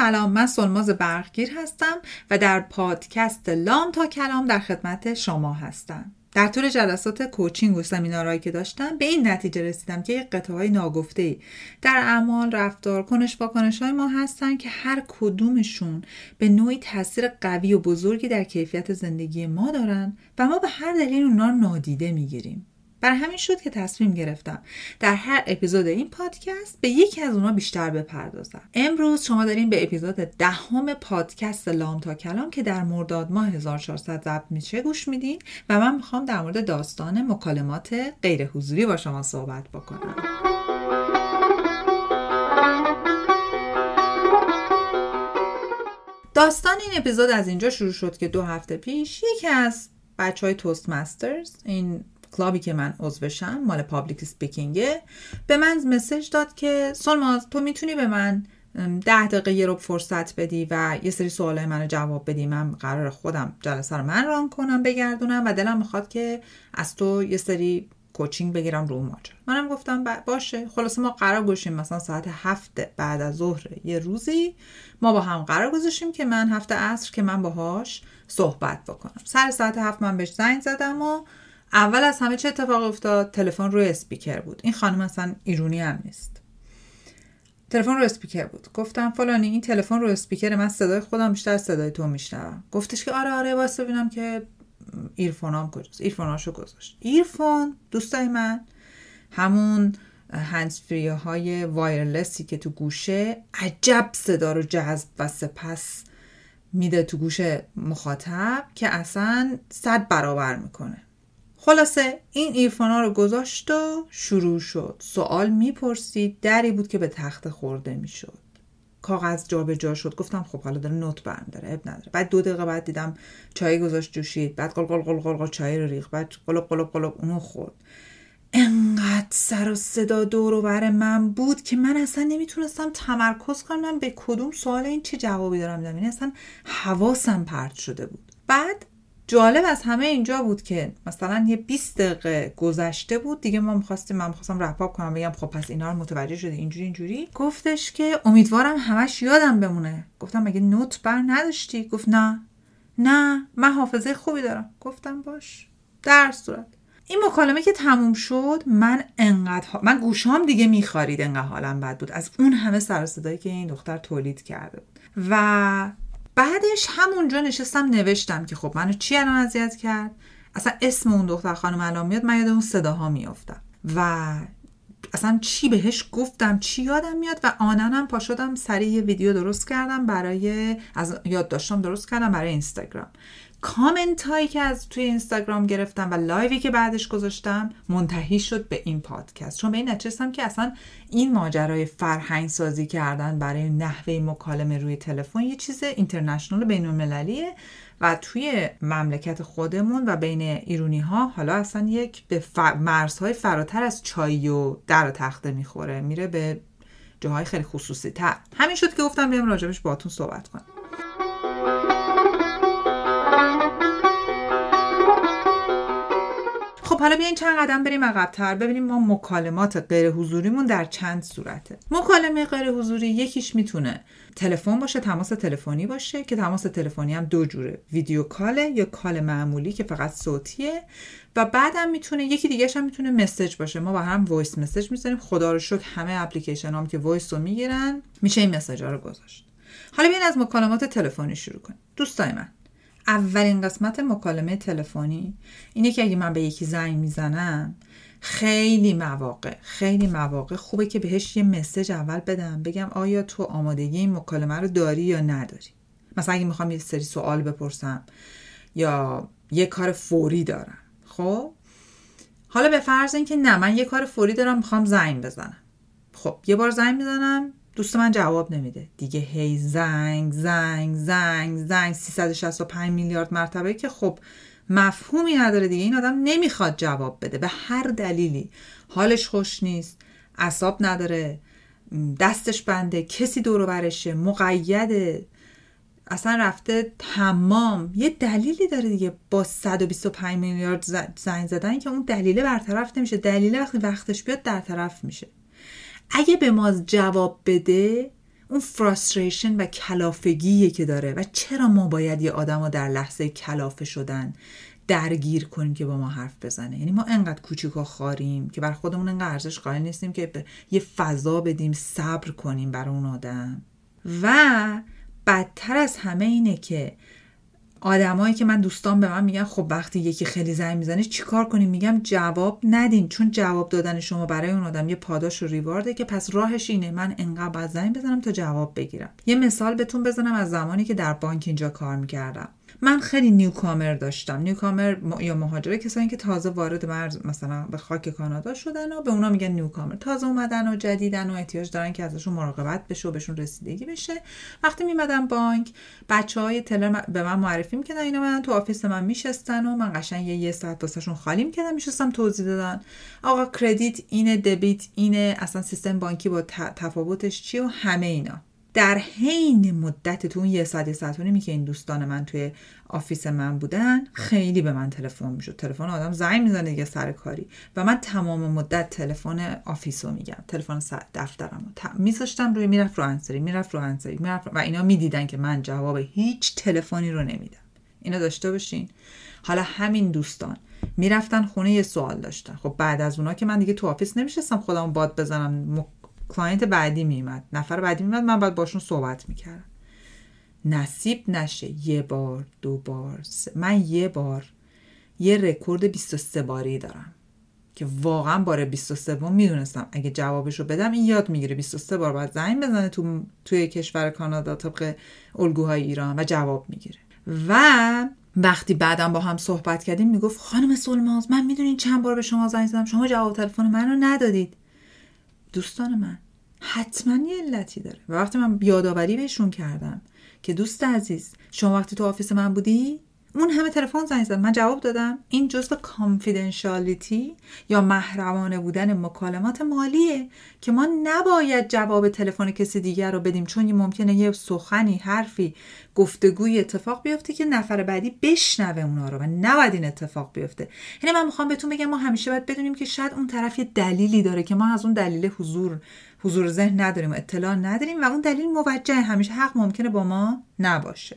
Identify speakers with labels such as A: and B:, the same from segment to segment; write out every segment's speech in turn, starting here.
A: سلام من سلماز برقگیر هستم و در پادکست لام تا کلام در خدمت شما هستم. در طول جلسات کوچینگ و سمینارهایی که داشتم به این نتیجه رسیدم که یک قطعه های ناگفته ای در اعمال رفتار کنش کنش های ما هستن که هر کدومشون به نوعی تاثیر قوی و بزرگی در کیفیت زندگی ما دارن و ما به هر دلیل اونا نادیده می‌گیریم. بر همین شد که تصمیم گرفتم در هر اپیزود این پادکست به یکی از اونها بیشتر بپردازم. امروز شما داریم به اپیزود دهم پادکست لام تا کلام که در مرداد ماه 1400 ضبط میشه گوش میدین و من می‌خوام در مورد داستان مکالمات غیر حضوری با شما صحبت بکنم. داستان این اپیزود از اینجا شروع شد که دو هفته پیش یکی از بچه های Toastmasters این club ی که من عضوشم مال public speaking ه به من message داد که سلماز تو می‌تونی به من ده دقیقه یه رو فرصت بدی و یه سری سوالای منو جواب بدی. من قرار خودم جلسه رو من run کنم بگردونم و دلم می‌خواد که از تو یه سری coaching بگیرم رو ماجرا. منم گفتم باشه. خلاصه ما قرار گذاشتیم مثلا ساعت هفت بعد از ظهر یه روزی. ما با هم قرار گذاشتیم که من هفته عصر که من باهاش صحبت بکنم. سر ساعت هفت من بهش زنگ زدم و اول از همه چه اتفاق افتاد؟ تلفن روی اسپیکر بود. این خانم اصلا ایرونی هم نیست. تلفن رو اسپیکر بود. گفتم فلانی این تلفن رو اسپیکر من صدای خودم بیشتر صدای تو میشنوم. گفتش که آره آره واسه ببینم که earphone ام کجاست. earphone اشو گذاشت. earphone؟ دوستای من. همون hands-free های wireless ی که تو گوشه عجب صدا رو جذب و سپس میده تو گوش مخاطب که اصلا صد برابر می‌کنه. خلاصه این earphone ا رو گذاشت و شروع شد. سوال می‌پرسید دری بود که به تخته خورده می‌شد. کاغذ جا به جا شد. گفتم خب حالا داره note برمی‌داره عیب نداره. بعد دو دقیقه بعد دیدم چای گذاشت جوشید. بعد قل قل قل قل چای رو ریخ بعد قلب قلب قلب اونو خورد. انقدر سر و صدا دور و بر من بود که من اصلا نمی‌تونستم تمرکز کنم به کدوم سوال این چه جوابی دارم. میدم یعنی اصلا حواسم پرت شده بود. بعد جالب از همه اینجا بود که مثلا یه 20 دقیقه گذشته بود. دیگه ما می‌خواستیم من می‌خواستم رپاپ کنم بگم خب پس اینا رو متوجه شده اینجوری اینجوری. گفتش که امیدوارم همش یادم بمونه. گفتم مگه نوت بر نداشتی؟ گفت نه. نه من حافظه خوبی دارم. گفتم باش. در صورت. این مکالمه که تموم شد من انقدر من گوشام دیگه میخارید انقدر حالم بد بود. از اون همه سر صدایی که این دختر تولید کرده بود. و بعدش همونجا نشستم نوشتم که خب منو چی الان اذیت کرد؟ اصلا اسم اون دختر خانم الان میاد من یاد اون صداها میافتم. و اصلا چی بهش گفتم چی یادم میاد و آننم پا شدم سریع یه ویدیو درست کردم برای از یاد داشتم درست کردم برای اینستاگرام. کامنت هایی که از توی اینستاگرام گرفتم و live ی که بعدش گذاشتم منتهی شد به این پادکست. چون به این نچستم که اصلا این ماجرای فرهنگ سازی کردن برای نحوه مکالمه روی تلفن یه چیز international بین المللیه و توی مملکت خودمون و بین ایرونی ها حالا اصلا یک به مرزهای فراتر از چای و در و تخته می‌خوره. میره به جاهای خیلی خصوصی تر همین شد که گفتم بیام راجبش باتون صحبت کنم. خب حالا بیاین چند قدم بریم عقبتر. ببینیم ما مکالمات غیر حضوریمون در چند صورته. مکالمه غیر حضوری یکیش می‌تونه تلفن باشه تماس تلفنی باشه که تماس تلفنی هم دو جوره. video call ه یا call معمولی که فقط صوتیه. و بعدم می‌تونه یکی دیگه هم می‌تونه message باشه. ما با هم voice message می‌زنیم خدا رو شکر همه اپلیکیشن هم که voice رو می‌گیرن میشه این message رو گذاشت. حالا بیاین از مکالمات تلفنی شروع کنیم. دوستای من. اولین قسمت مکالمه تلفنی. اینه که اگه من به یکی زنگ می‌زنم خیلی مواقع خیلی مواقع خوبه که بهش یه مسج اول بدم بگم آیا تو آمادگی این مکالمه رو داری یا نداری؟ مثلا اگه می‌خوام یه سری سوال بپرسم یا یه کار فوری دارم خب؟ حالا به فرض اینکه نه من یه کار فوری دارم می‌خوام زنگ بزنم. خب یه بار زنگ می‌زنم دوست من جواب نمیده. دیگه هی زنگ زنگ زنگ زنگ. 365 میلیارد مرتبه که خب مفهومی نداره دیگه. این آدم نمی‌خواد جواب بده. به هر دلیلی. حالش خوش نیست. اصاب نداره. دستش بنده. کسی دور برشه. مقیده. اصلا رفته تمام. یه دلیلی داره دیگه با 125 میلیارد زنگ زدن که اون دلیل برطرف نمیشه. دلیل وقتی وقتش بیاد در طرف میشه. اگه به ما جواب بده اون فراستریشن و کلافگیه که داره. و چرا ما باید یه آدم رو در لحظه کلافه شدن درگیر کنیم که با ما حرف بزنه؟ یعنی ما انقدر کوچیک و خاریم که بر خودمون انقدر ارزش قائل نیستیم که یه فضا بدیم صبر کنیم برای اون آدم. و بدتر از همه اینه که آدمایی که من دوستان به من میگن خب وقتی یکی خیلی زنگ می‌زنه چیکار کنیم؟ میگم جواب ندین چون جواب دادن شما برای اون آدم یه پاداش و ریوارده که پس راهش اینه من انقدر زنگ بزنم تا جواب بگیرم. یه مثال بهتون بزنم از زمانی که در بانک اینجا کار می‌کردم. من خیلی newcomer داشتم. newcomer یا مهاجره کسایی که تازه وارد مرز مثلا به خاک کانادا شدن و به اونا میگن newcomer. تازه اومدن و جدیدن و احتیاج دارن که ازشون مراقبت بشه و بهشون رسیدگی بشه. وقتی میمدم بانک بچه های teller به من معرفی می‌کردن اینا من تو office من میشستن و من قشنگ یه, یه ساعت واسهشون خالی می‌کردم میشستم توضیح دادن. آقا credit اینه debit اینه اصلا سیستم بانکی با تفاوتش چیه و همه اینا. در حین مدت تو اون یه ساعت یه ساعت که این دوستان من توی office من بودن خیلی به من تلفن می‌شد. تلفن آدم زنگ می‌زنه دیگه سر کاری. و من تمام مدت تلفن office رو میگم. تلفن دفترم رو میذاشتم روی می‌رفت رو answering می‌رفت رو answering می‌رفت و اینا می‌دیدن که من جواب هیچ تلفنی رو نمیدم. اینا داشته باشین. حالا همین دوستان می‌رفتن خونه یه سوال داشتن. خب بعد از اونا که من دیگه تو office نمیشستم خودمو باد بزنم client بعدی میمد نفر بعدی میمد من باید باشون صحبت می‌کردم. نصیب نشه. یه بار دو بار من یه بار یه رکورد 23 باری دارم که واقعا بار 23 می‌دونستم. اگه جوابش رو بدم این یاد می‌گیره. 23 بار باید زنگ بزنه تو توی کشور کانادا طبق الگوهای ایران و جواب می‌گیره. و وقتی بعدم با هم صحبت کردیم می‌گفت خانم سلماز من می‌دونین چند بار به شما زنگ زدم. شما جواب تلفن من رو ندادید. دوستان من حتما یه علتی داره. و وقتی من یادآوری بهشون کردم که دوست عزیز شما وقتی تو office من بودی؟ اون همه تلفن زنگ زد. من جواب دادم این جزء confidentiality یا محرمانه بودن مکالمات مالیه که ما نباید جواب تلفن کسی دیگر رو بدیم چون ممکنه یه سخنی حرفی گفتگوی اتفاق بیفته که نفر بعدی بشنوه اونا رو و نباید این اتفاق بیفته. یعنی من می‌خوام بهتون بگم ما همیشه باید بدونیم که شاید اون طرف یه دلیلی داره که ما از اون دلیل حضور حضور ذهن نداریم اطلاع نداریم و اون دلیل موجه همیشه حق ممکنه با ما نباشه.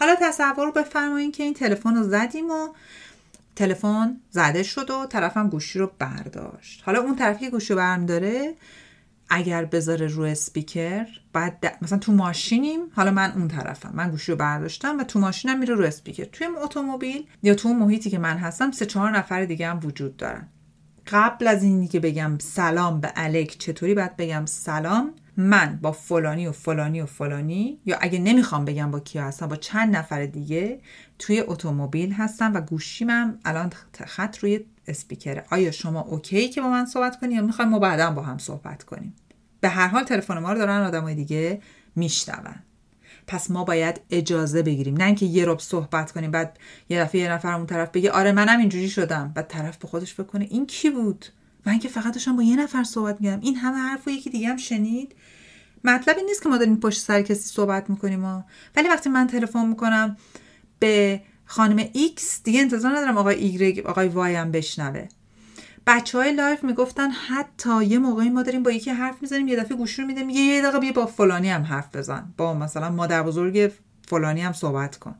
A: حالا تصور بفرمایید که این تلفن رو زدیم و تلفن زده شد و طرفم گوشی رو برداشت. حالا اون طرفی که گوشی برم داره اگر بذاره رو اسپیکر بعد مثلا تو ماشینیم حالا من اون طرفم. من گوشی رو برداشتم و تو ماشینم میره رو اسپیکر توی اتومبیل یا تو محیطی که من هستم سه چهار نفر دیگه هم وجود دارن. قبل از اینی که بگم سلام به الک چطوری باید بگم سلام من با فلانی و فلانی و فلانی یا اگه نمی‌خوام بگم با کیا هستم با چند نفر دیگه توی اتومبیل هستم و گوشیمم الان خط روی اسپیکره. آیا شما اوکی که با من صحبت کنی یا می‌خوایم ما بعدا با هم صحبت کنیم؟ به هر حال تلفن ما رو دارن آدمای دیگه میشنون. پس ما باید اجازه بگیریم. نه اینکه یه رب صحبت کنیم بعد یه دفعه یه نفر اون طرف بگه آره منم اینجوری شدم. بعد طرف به خودش فکر کنه این کی بود؟ من که فقط داشتم با یه نفر صحبت میگم این همه حرف و یکی دیگه هم شنید. مطلبی نیست که ما داریم پشت سر کسی صحبت می‌کنیم ها. ولی وقتی من تلفن می‌کنم به خانم X دیگه انتظار ندارم آقای Y آقای Y هم بشنوه. بچه های live می‌گفتن حتی یه موقعی ما داریم با یکی حرف می‌زنیم یه دفعه گوشی رو میدیم یه دقیقه بیا با فلانی هم حرف بزن. با مثلا مادر بزرگ فلانی هم صحبت کن.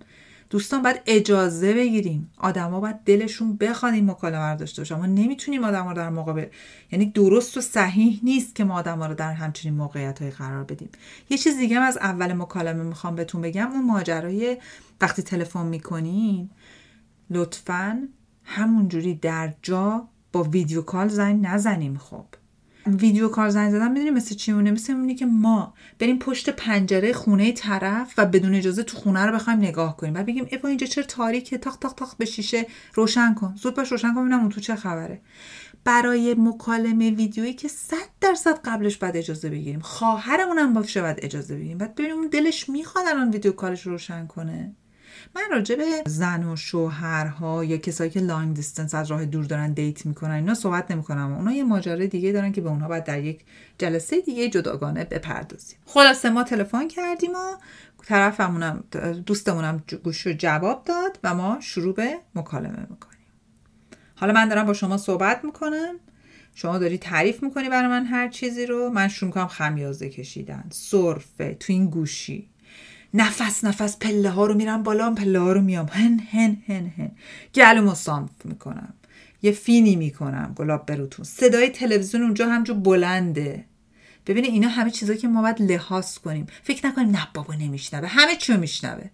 A: دوستان باید اجازه بگیریم. آدما باید دلشون بخواد این مکالمه رو داشته باشه ما نمی‌تونیم آدما رو در مقابل یعنی درست و صحیح نیست که ما آدما رو در همچین موقعیت های قرار بدیم. یه چیز دیگه از اول مکالمه می‌خوام بهتون بگم. اون ماجرای وقتی تلفن می‌کنین لطفا همونجوری در جا با ویدیو کال زنگ نزنیم خب. ویدیو کار زنگ زدن می‌دونی مثل چی مونه مثل اونی که ما بریم پشت پنجره خونه طرف و بدون اجازه تو خونه رو بخوایم نگاه کنیم. و بگیم ای اینجا چرا تاریکه؟ تاخ تاخ تاخ به شیشه روشن کن. زود باش روشن کن ببینم اون تو چه خبره. برای مکالمه ویدیویی که صد درصد قبلش بعد اجازه بگیریم. خواهرمون هم باشه بعد اجازه بگیریم. بعد ببینیم دلش می‌خواد الان ویدیو کارش روشن کنه. من راجع به زن و شوهرها یا کسایی که لانگ دیستنس از راه دور دارن دیت می‌کنن اینا صحبت نمی‌کنم. اونا یه ماجرای دیگه دارن که به اونها باید در یک جلسه دیگه جداگانه بپردازیم. خلاصه ما تلفن کردیم و طرفمونم دوستمونم گوش رو جواب داد و ما شروع به مکالمه می‌کنیم. حالا من دارم با شما صحبت می‌کنم. شما داری تعریف می‌کنی برای من هر چیزی رو؟ من شروع می‌کنم خمیازه کشیدن سرفه تو این گوشی. نفس نفس پله ها رو میرم بالا پله ها رو میام. هن هن هن هن. گلومو سانف می‌کنم. یه فینی می‌کنم گلاب بروتون. صدای تلویزیون اونجا همجور بلنده. ببینه اینا همه چیزایی که ما باید لحاظ کنیم. فکر نکنیم نه بابا نمیشنوه. همه چیو میشنوه.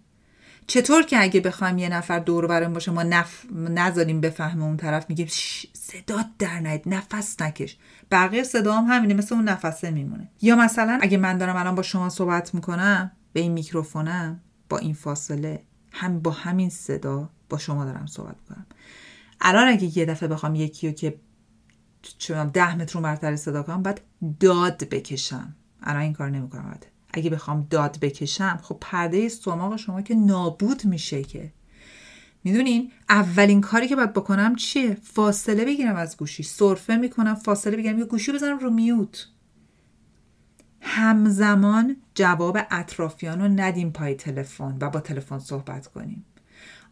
A: چطور که اگه بخوایم یه نفر دور برم باشه ما نف... نذاریم بفهمه اون طرف میگیم صدا در نید نفس نکش. بقیه صدا هم همینه مثل اون نفسه میمونه. یا مثلا اگه من دارم الان با شما صحبت می‌کنم به این میکروفونم با این فاصله هم با همین صدا با شما دارم صحبت می‌کنم. الان اگه یه دفعه بخوام یکی رو که چون ده متر برتر صدا کنم باید داد بکشم. الان این کار نمی‌کنم اگه بخوام داد بکشم خب پرده سماق شما که نابود میشه که. می‌دونین؟ اولین کاری که باید بکنم چیه؟ فاصله بگیرم از گوشی. سرفه می‌کنم فاصله بگیرم. یه گوشی بزنم رو میوت. همزمان جواب اطرافیان رو ندیم پای تلفن و با تلفن صحبت کنیم.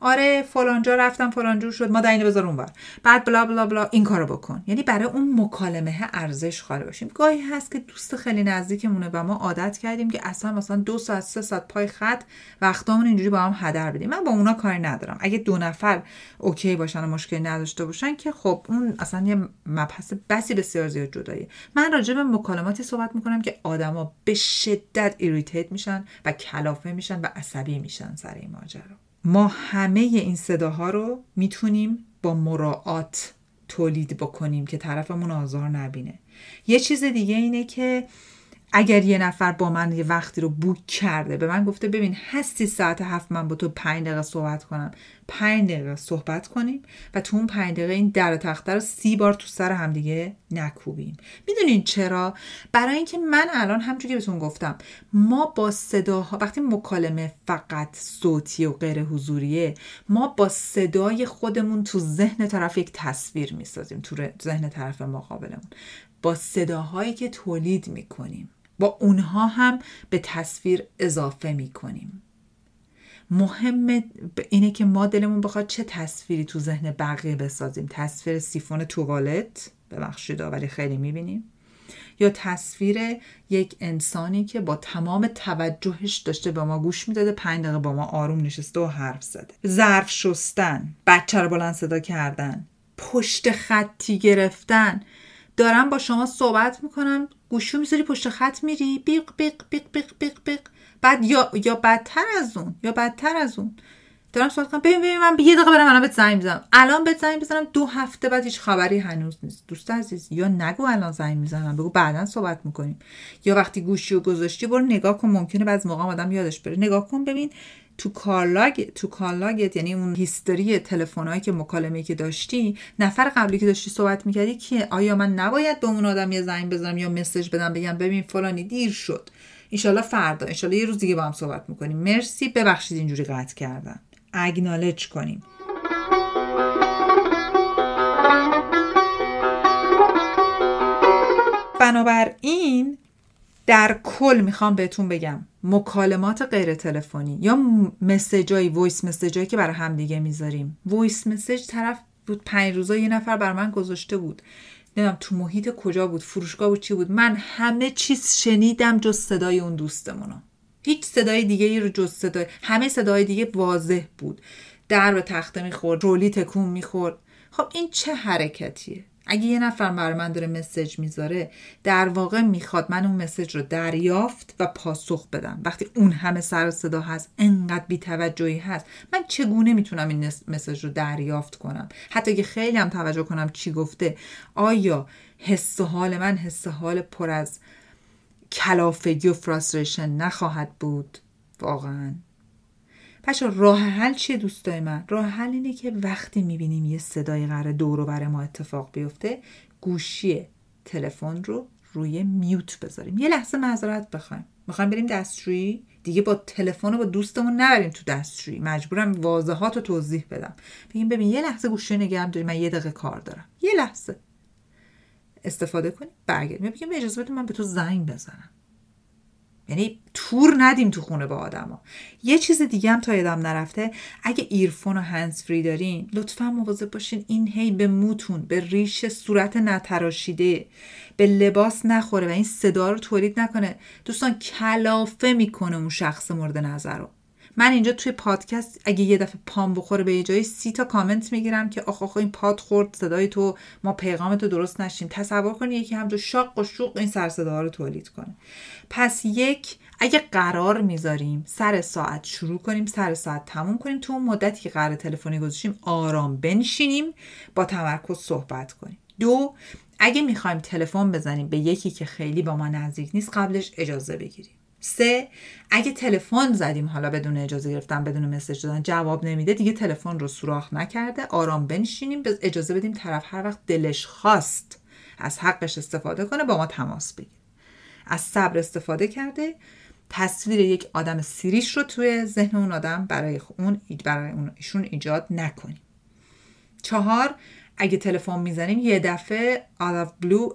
A: آره فلانجا رفتم فلانجور شد ما اینو بذار اونور. بعد blah blah blah این کارو بکن. یعنی برای اون مکالمه ارزش قائل باشیم. گاهی هست که دوست خیلی نزدیکمونه و ما عادت کردیم که اصلا مثلا دو ساعت سه ساعت پای خط وقتامون اینجوری با هم هدر بدیم. من با اونا کاری ندارم. اگه دو نفر OK باشن و مشکلی نداشته باشن که خب اون اصلا یه مبحث بسی بسیار زیاد جداییه. من راجع به مکالماتی صحبت می‌کنم که آدما به شدت irritate میشن و کلافه میشن و عصبی میشن سر این ماجرا. ما همه این صداها رو می‌تونیم با مراعات تولید بکنیم که طرفمون آزار نبینه. یه چیز دیگه اینه که اگر یه نفر با من یه وقتی رو بوک کرده به من گفته ببین هستی ساعت هفت من با تو پنج دقیقه صحبت کنم. پنج دقیقه صحبت کنیم و تو اون پنج دقیقه این در تخته رو سی بار تو سر همدیگه نکوبیم. می‌دونین چرا؟ برای اینکه من الان همچون که بهتون گفتم ما با صداها وقتی مکالمه فقط صوتی و غیر حضوریه ما با صدای خودمون تو ذهن طرف یک تصویر می‌سازیم تو ذهن طرف مقابلمون. با صداهایی که تولید می‌کنیم. با اونها هم به تصویر اضافه می‌کنیم. مهم اینه که ما دلمون بخواد چه تصویری تو ذهن بقیه بسازیم. تصویر سیفون توالت ببخشید ولی خیلی می‌بینیم. یا تصویر یک انسانی که با تمام توجهش داشته به ما گوش می‌داده پنج دقیقه با ما آروم نشسته و حرف زده. ظرف شستن بچه رو بلند صدا کردن پشت خطی گرفتن. دارم با شما صحبت می‌کنم. گوشو می‌ذاری پشت خط میری. بیق بیق بیق بیق بیق بیق. بعد یا یا بدتر از اون یا بدتر از اون. دارم صحبت کنم ببین ببین من یه دقیقه برم الان بهت زنگ می‌زنم. الان بهت زنگ بزنم دو هفته بعد هیچ خبری هنوز نیست. دوست عزیز یا نگو الان زنگ می‌زنم. بگو بعدا صحبت می‌کنیم. یا وقتی گوشی و گذاشتی برو نگاه کن. ممکنه بعض موقع آدم یادش بره. نگاه کن ببین تو کارلاگ تو کارلاگت یعنی اون هیستوری تلفنایی که مکالمه که داشتی نفر قبلی که داشتی صحبت می‌کردی که آیا من نباید به اون آدم یه زنگ بزنم یا مسج بدم بگم ببین فلانی دیر شد. ایشالا فردا ایشالا یه روز دیگه با هم صحبت می‌کنیم. مرسی. ببخشید اینجوری قطع کردم. acknowledge کنیم. بنابراین در کل می‌خوام بهتون بگم مکالمات غیر تلفنی یا message ای voice message ایی که برای هم دیگه می‌ذاریم. voice message طرف بود پنج روزا یه نفر برا من گذاشته بود. نمی‌دونم تو محیط کجا بود فروشگاه بود چی بود. من همه چیز شنیدم جز صدای اون دوستمونو. هیچ صدای دیگه ای رو جز صدای همه صدای دیگه واضح بود. در به تخته می‌خورد رولی تکون می‌خورد. خب این چه حرکتیه؟ اگه یه نفر بر من داره مسج می‌ذاره در واقع می‌خواد من اون مسج رو دریافت و پاسخ بدم. وقتی اون همه سر صدا هست انقدر بیتوجهی هست من چگونه می‌تونم این مسج رو دریافت کنم؟ حتی که خیلی هم توجه کنم چی گفته آیا حس و حال من حس حال پر از کلافگی و فراستریشن نخواهد بود؟ واقعا. بچه راه حل چیه دوستای من؟ راه حل اینه که وقتی می‌بینیم یه صدای قرار دور بر ما اتفاق بیفته گوشی تلفن رو روی میوت بذاریم. یه لحظه معذرت بخوایم. می‌خوایم بریم دستشویی؟ دیگه با تلفن رو با دوستمون نبریم تو دستشویی. مجبورم واضحات رو توضیح بدم. بگیم ببین یه لحظه گوشی نگه داریم. من یه دقیقه کار دارم. یه لحظه. استفاده کنیم. برگردیم. بگیم اجازه بده من به تو زنگ بزنم. یعنی تور ندیم تو خونه با آدما. یه چیز دیگه هم تا یادم نرفته اگه ایرفون و هنس فری دارین لطفا مواظب باشین این هی به موتون به ریش صورت نتراشیده به لباس نخوره و این صدا رو تولید نکنه. دوستان کلافه می‌کنه اون شخص مورد نظر رو. من اینجا توی پادکست اگه یه دفعه پام بخوره به یه جایی سی تا کامنت می‌گیرم که آخ آخ این پاد خورد صدای تو ما پیغام تو درست نشیم. تصور کنی یکی همجا شاق و شوق این سر رو تولید کنه. پس یک اگه قرار می‌ذاریم سر ساعت شروع کنیم سر ساعت تموم کنیم تو اون مدتی که قرار تلفنی گذاشتیم آرام بنشینیم با تمرکز صحبت کنیم. دو اگه می‌خوایم تلفن بزنیم به یکی که خیلی با ما نزدیک نیست قبلش اجازه بگیریم. سه اگه تلفن زدیم حالا بدون اجازه گرفتن بدون مسج دادن جواب نمیده دیگه تلفن رو سوراخ نکرده آرام بنشینیم به اجازه بدیم طرف هر وقت دلش خواست از حقش استفاده کنه با ما تماس بگیره. از صبر استفاده کرده تصویر یک آدم سیریش رو توی ذهن اون آدم برای اون برای اون ایشون ایجاد نکنیم. چهار اگه تلفن می‌زنیم یه دفعه آلاف بلو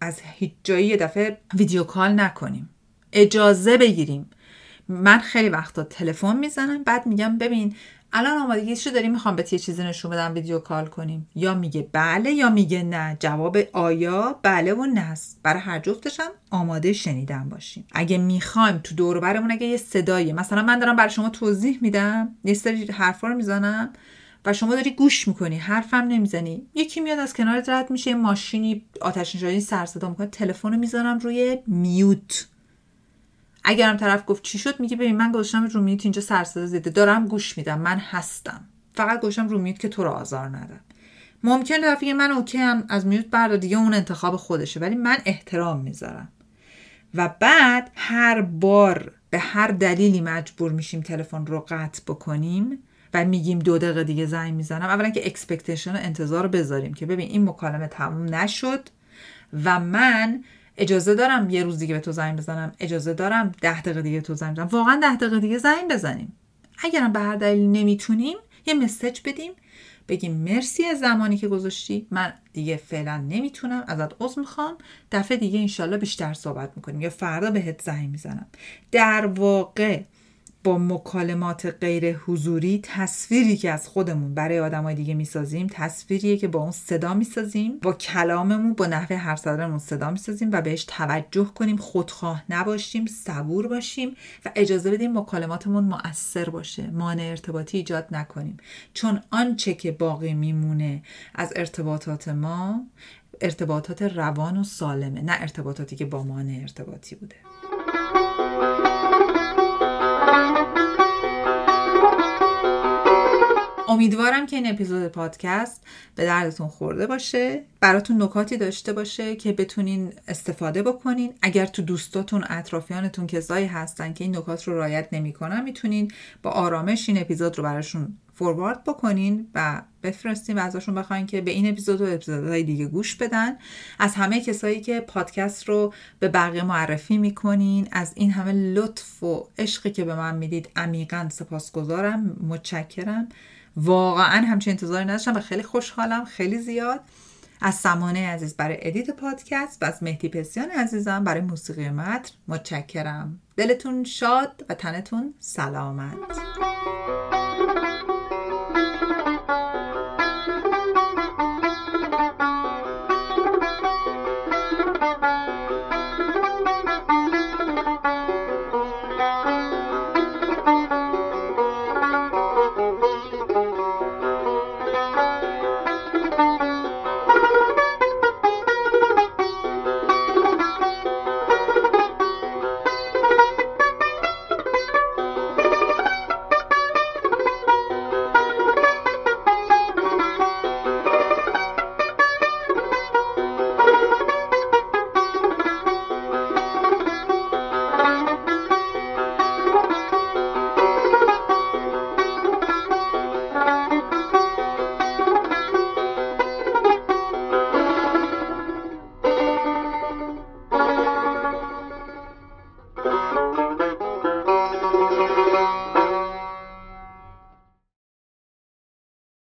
A: از هیچ جایی یه دفعه ویدیو کال نکنیم. اجازه بگیریم. من خیلی وقتا تلفن می‌زنم بعد میگم ببین الان آمادگی شو داریم می‌خوام بهت یه چیزی نشون بدم ویدیو کال کنیم. یا میگه بله یا میگه نه. جواب آیا بله و نه برای هر جفتشم آماده شنیدن باشیم. اگه می‌خوایم تو دور برمون اگه یه صدایی مثلا من دارم برای شما توضیح میدم یه سری حرفا رو می‌زنم و شما داری گوش می‌کنی حرفم نمی‌زنی. یکی میاد از کنار رد میشه ماشینی آتش نشانی سر صدا می‌کنه تلفن رو می‌ذارم روی میوت. اگرم طرف گفت چی شد میگه ببین من گذاشتم رو mute اینجا سر صدا زیاده. دارم گوش میدم. من هستم. فقط گوشیم رو mute که تو رو آزار ندم. ممکن طرف من OK هم از mute بردار دیگه اون انتخاب خودشه. ولی من احترام می‌ذارم. و بعد هر بار به هر دلیلی مجبور میشیم تلفن رو قطع بکنیم و میگیم دو دقیقه دیگه زنگ می‌زنم اولا که expectation انتظار بذاریم که ببین این مکالمه تموم نشد و من اجازه دارم یه روز دیگه به تو زنگ بزنم. اجازه دارم ده دقیقه دیگه تو زنگ بزنم. واقعا ده دقیقه دیگه زنگ بزنیم. اگرم به هر دلیل نمی‌تونیم یه مسج بدیم. بگیم مرسی از زمانی که گذاشتی. من دیگه فعلا نمی‌تونم ازت عذر می‌خوام. دفعه دیگه انشالله بیشتر صحبت می‌کنیم. یا فردا بهت زنگ می‌زنم. در واقع با مکالمات غیر حضوری تصویری که از خودمون برای آدمای دیگه می‌سازیم تصویریه که با اون صدا می‌سازیم با کلاممون با نحوه حرف زدنمون صدا می‌سازیم و بهش توجه کنیم خودخواه نباشیم صبور باشیم و اجازه بدیم مکالماتمون مؤثر باشه مانع ارتباطی ایجاد نکنیم. چون آنچه که باقی میمونه از ارتباطات ما ارتباطات روان و سالمه نه ارتباطاتی که با مانع ارتباطی بوده. امیدوارم که این اپیزود پادکست به دردتون خورده باشه براتون نکاتی داشته باشه که بتونین استفاده بکنین. اگر تو دوستاتون اطرافیانتون کسایی هستن که این نکات رو رایت نمی‌کنن می‌تونین با آرامش این اپیزود رو براشون forward بکنین و بفرستین و ازشون بخواین که به این اپیزود و اپیزودهای دیگه گوش بدن. از همه کسایی که پادکست رو به بقیه معرفی می‌کنین از این همه لطف و عشقی که به من می‌دید عمیقا سپاسگزارم متشکرم. واقعا همچین انتظاری نداشتم و خیلی خوشحالم خیلی زیاد. از سمانه عزیز برای edit پادکست و از مهدی پسیان عزیزم برای موسیقی متن متشکرم. دلتون شاد و تنتون سلامت.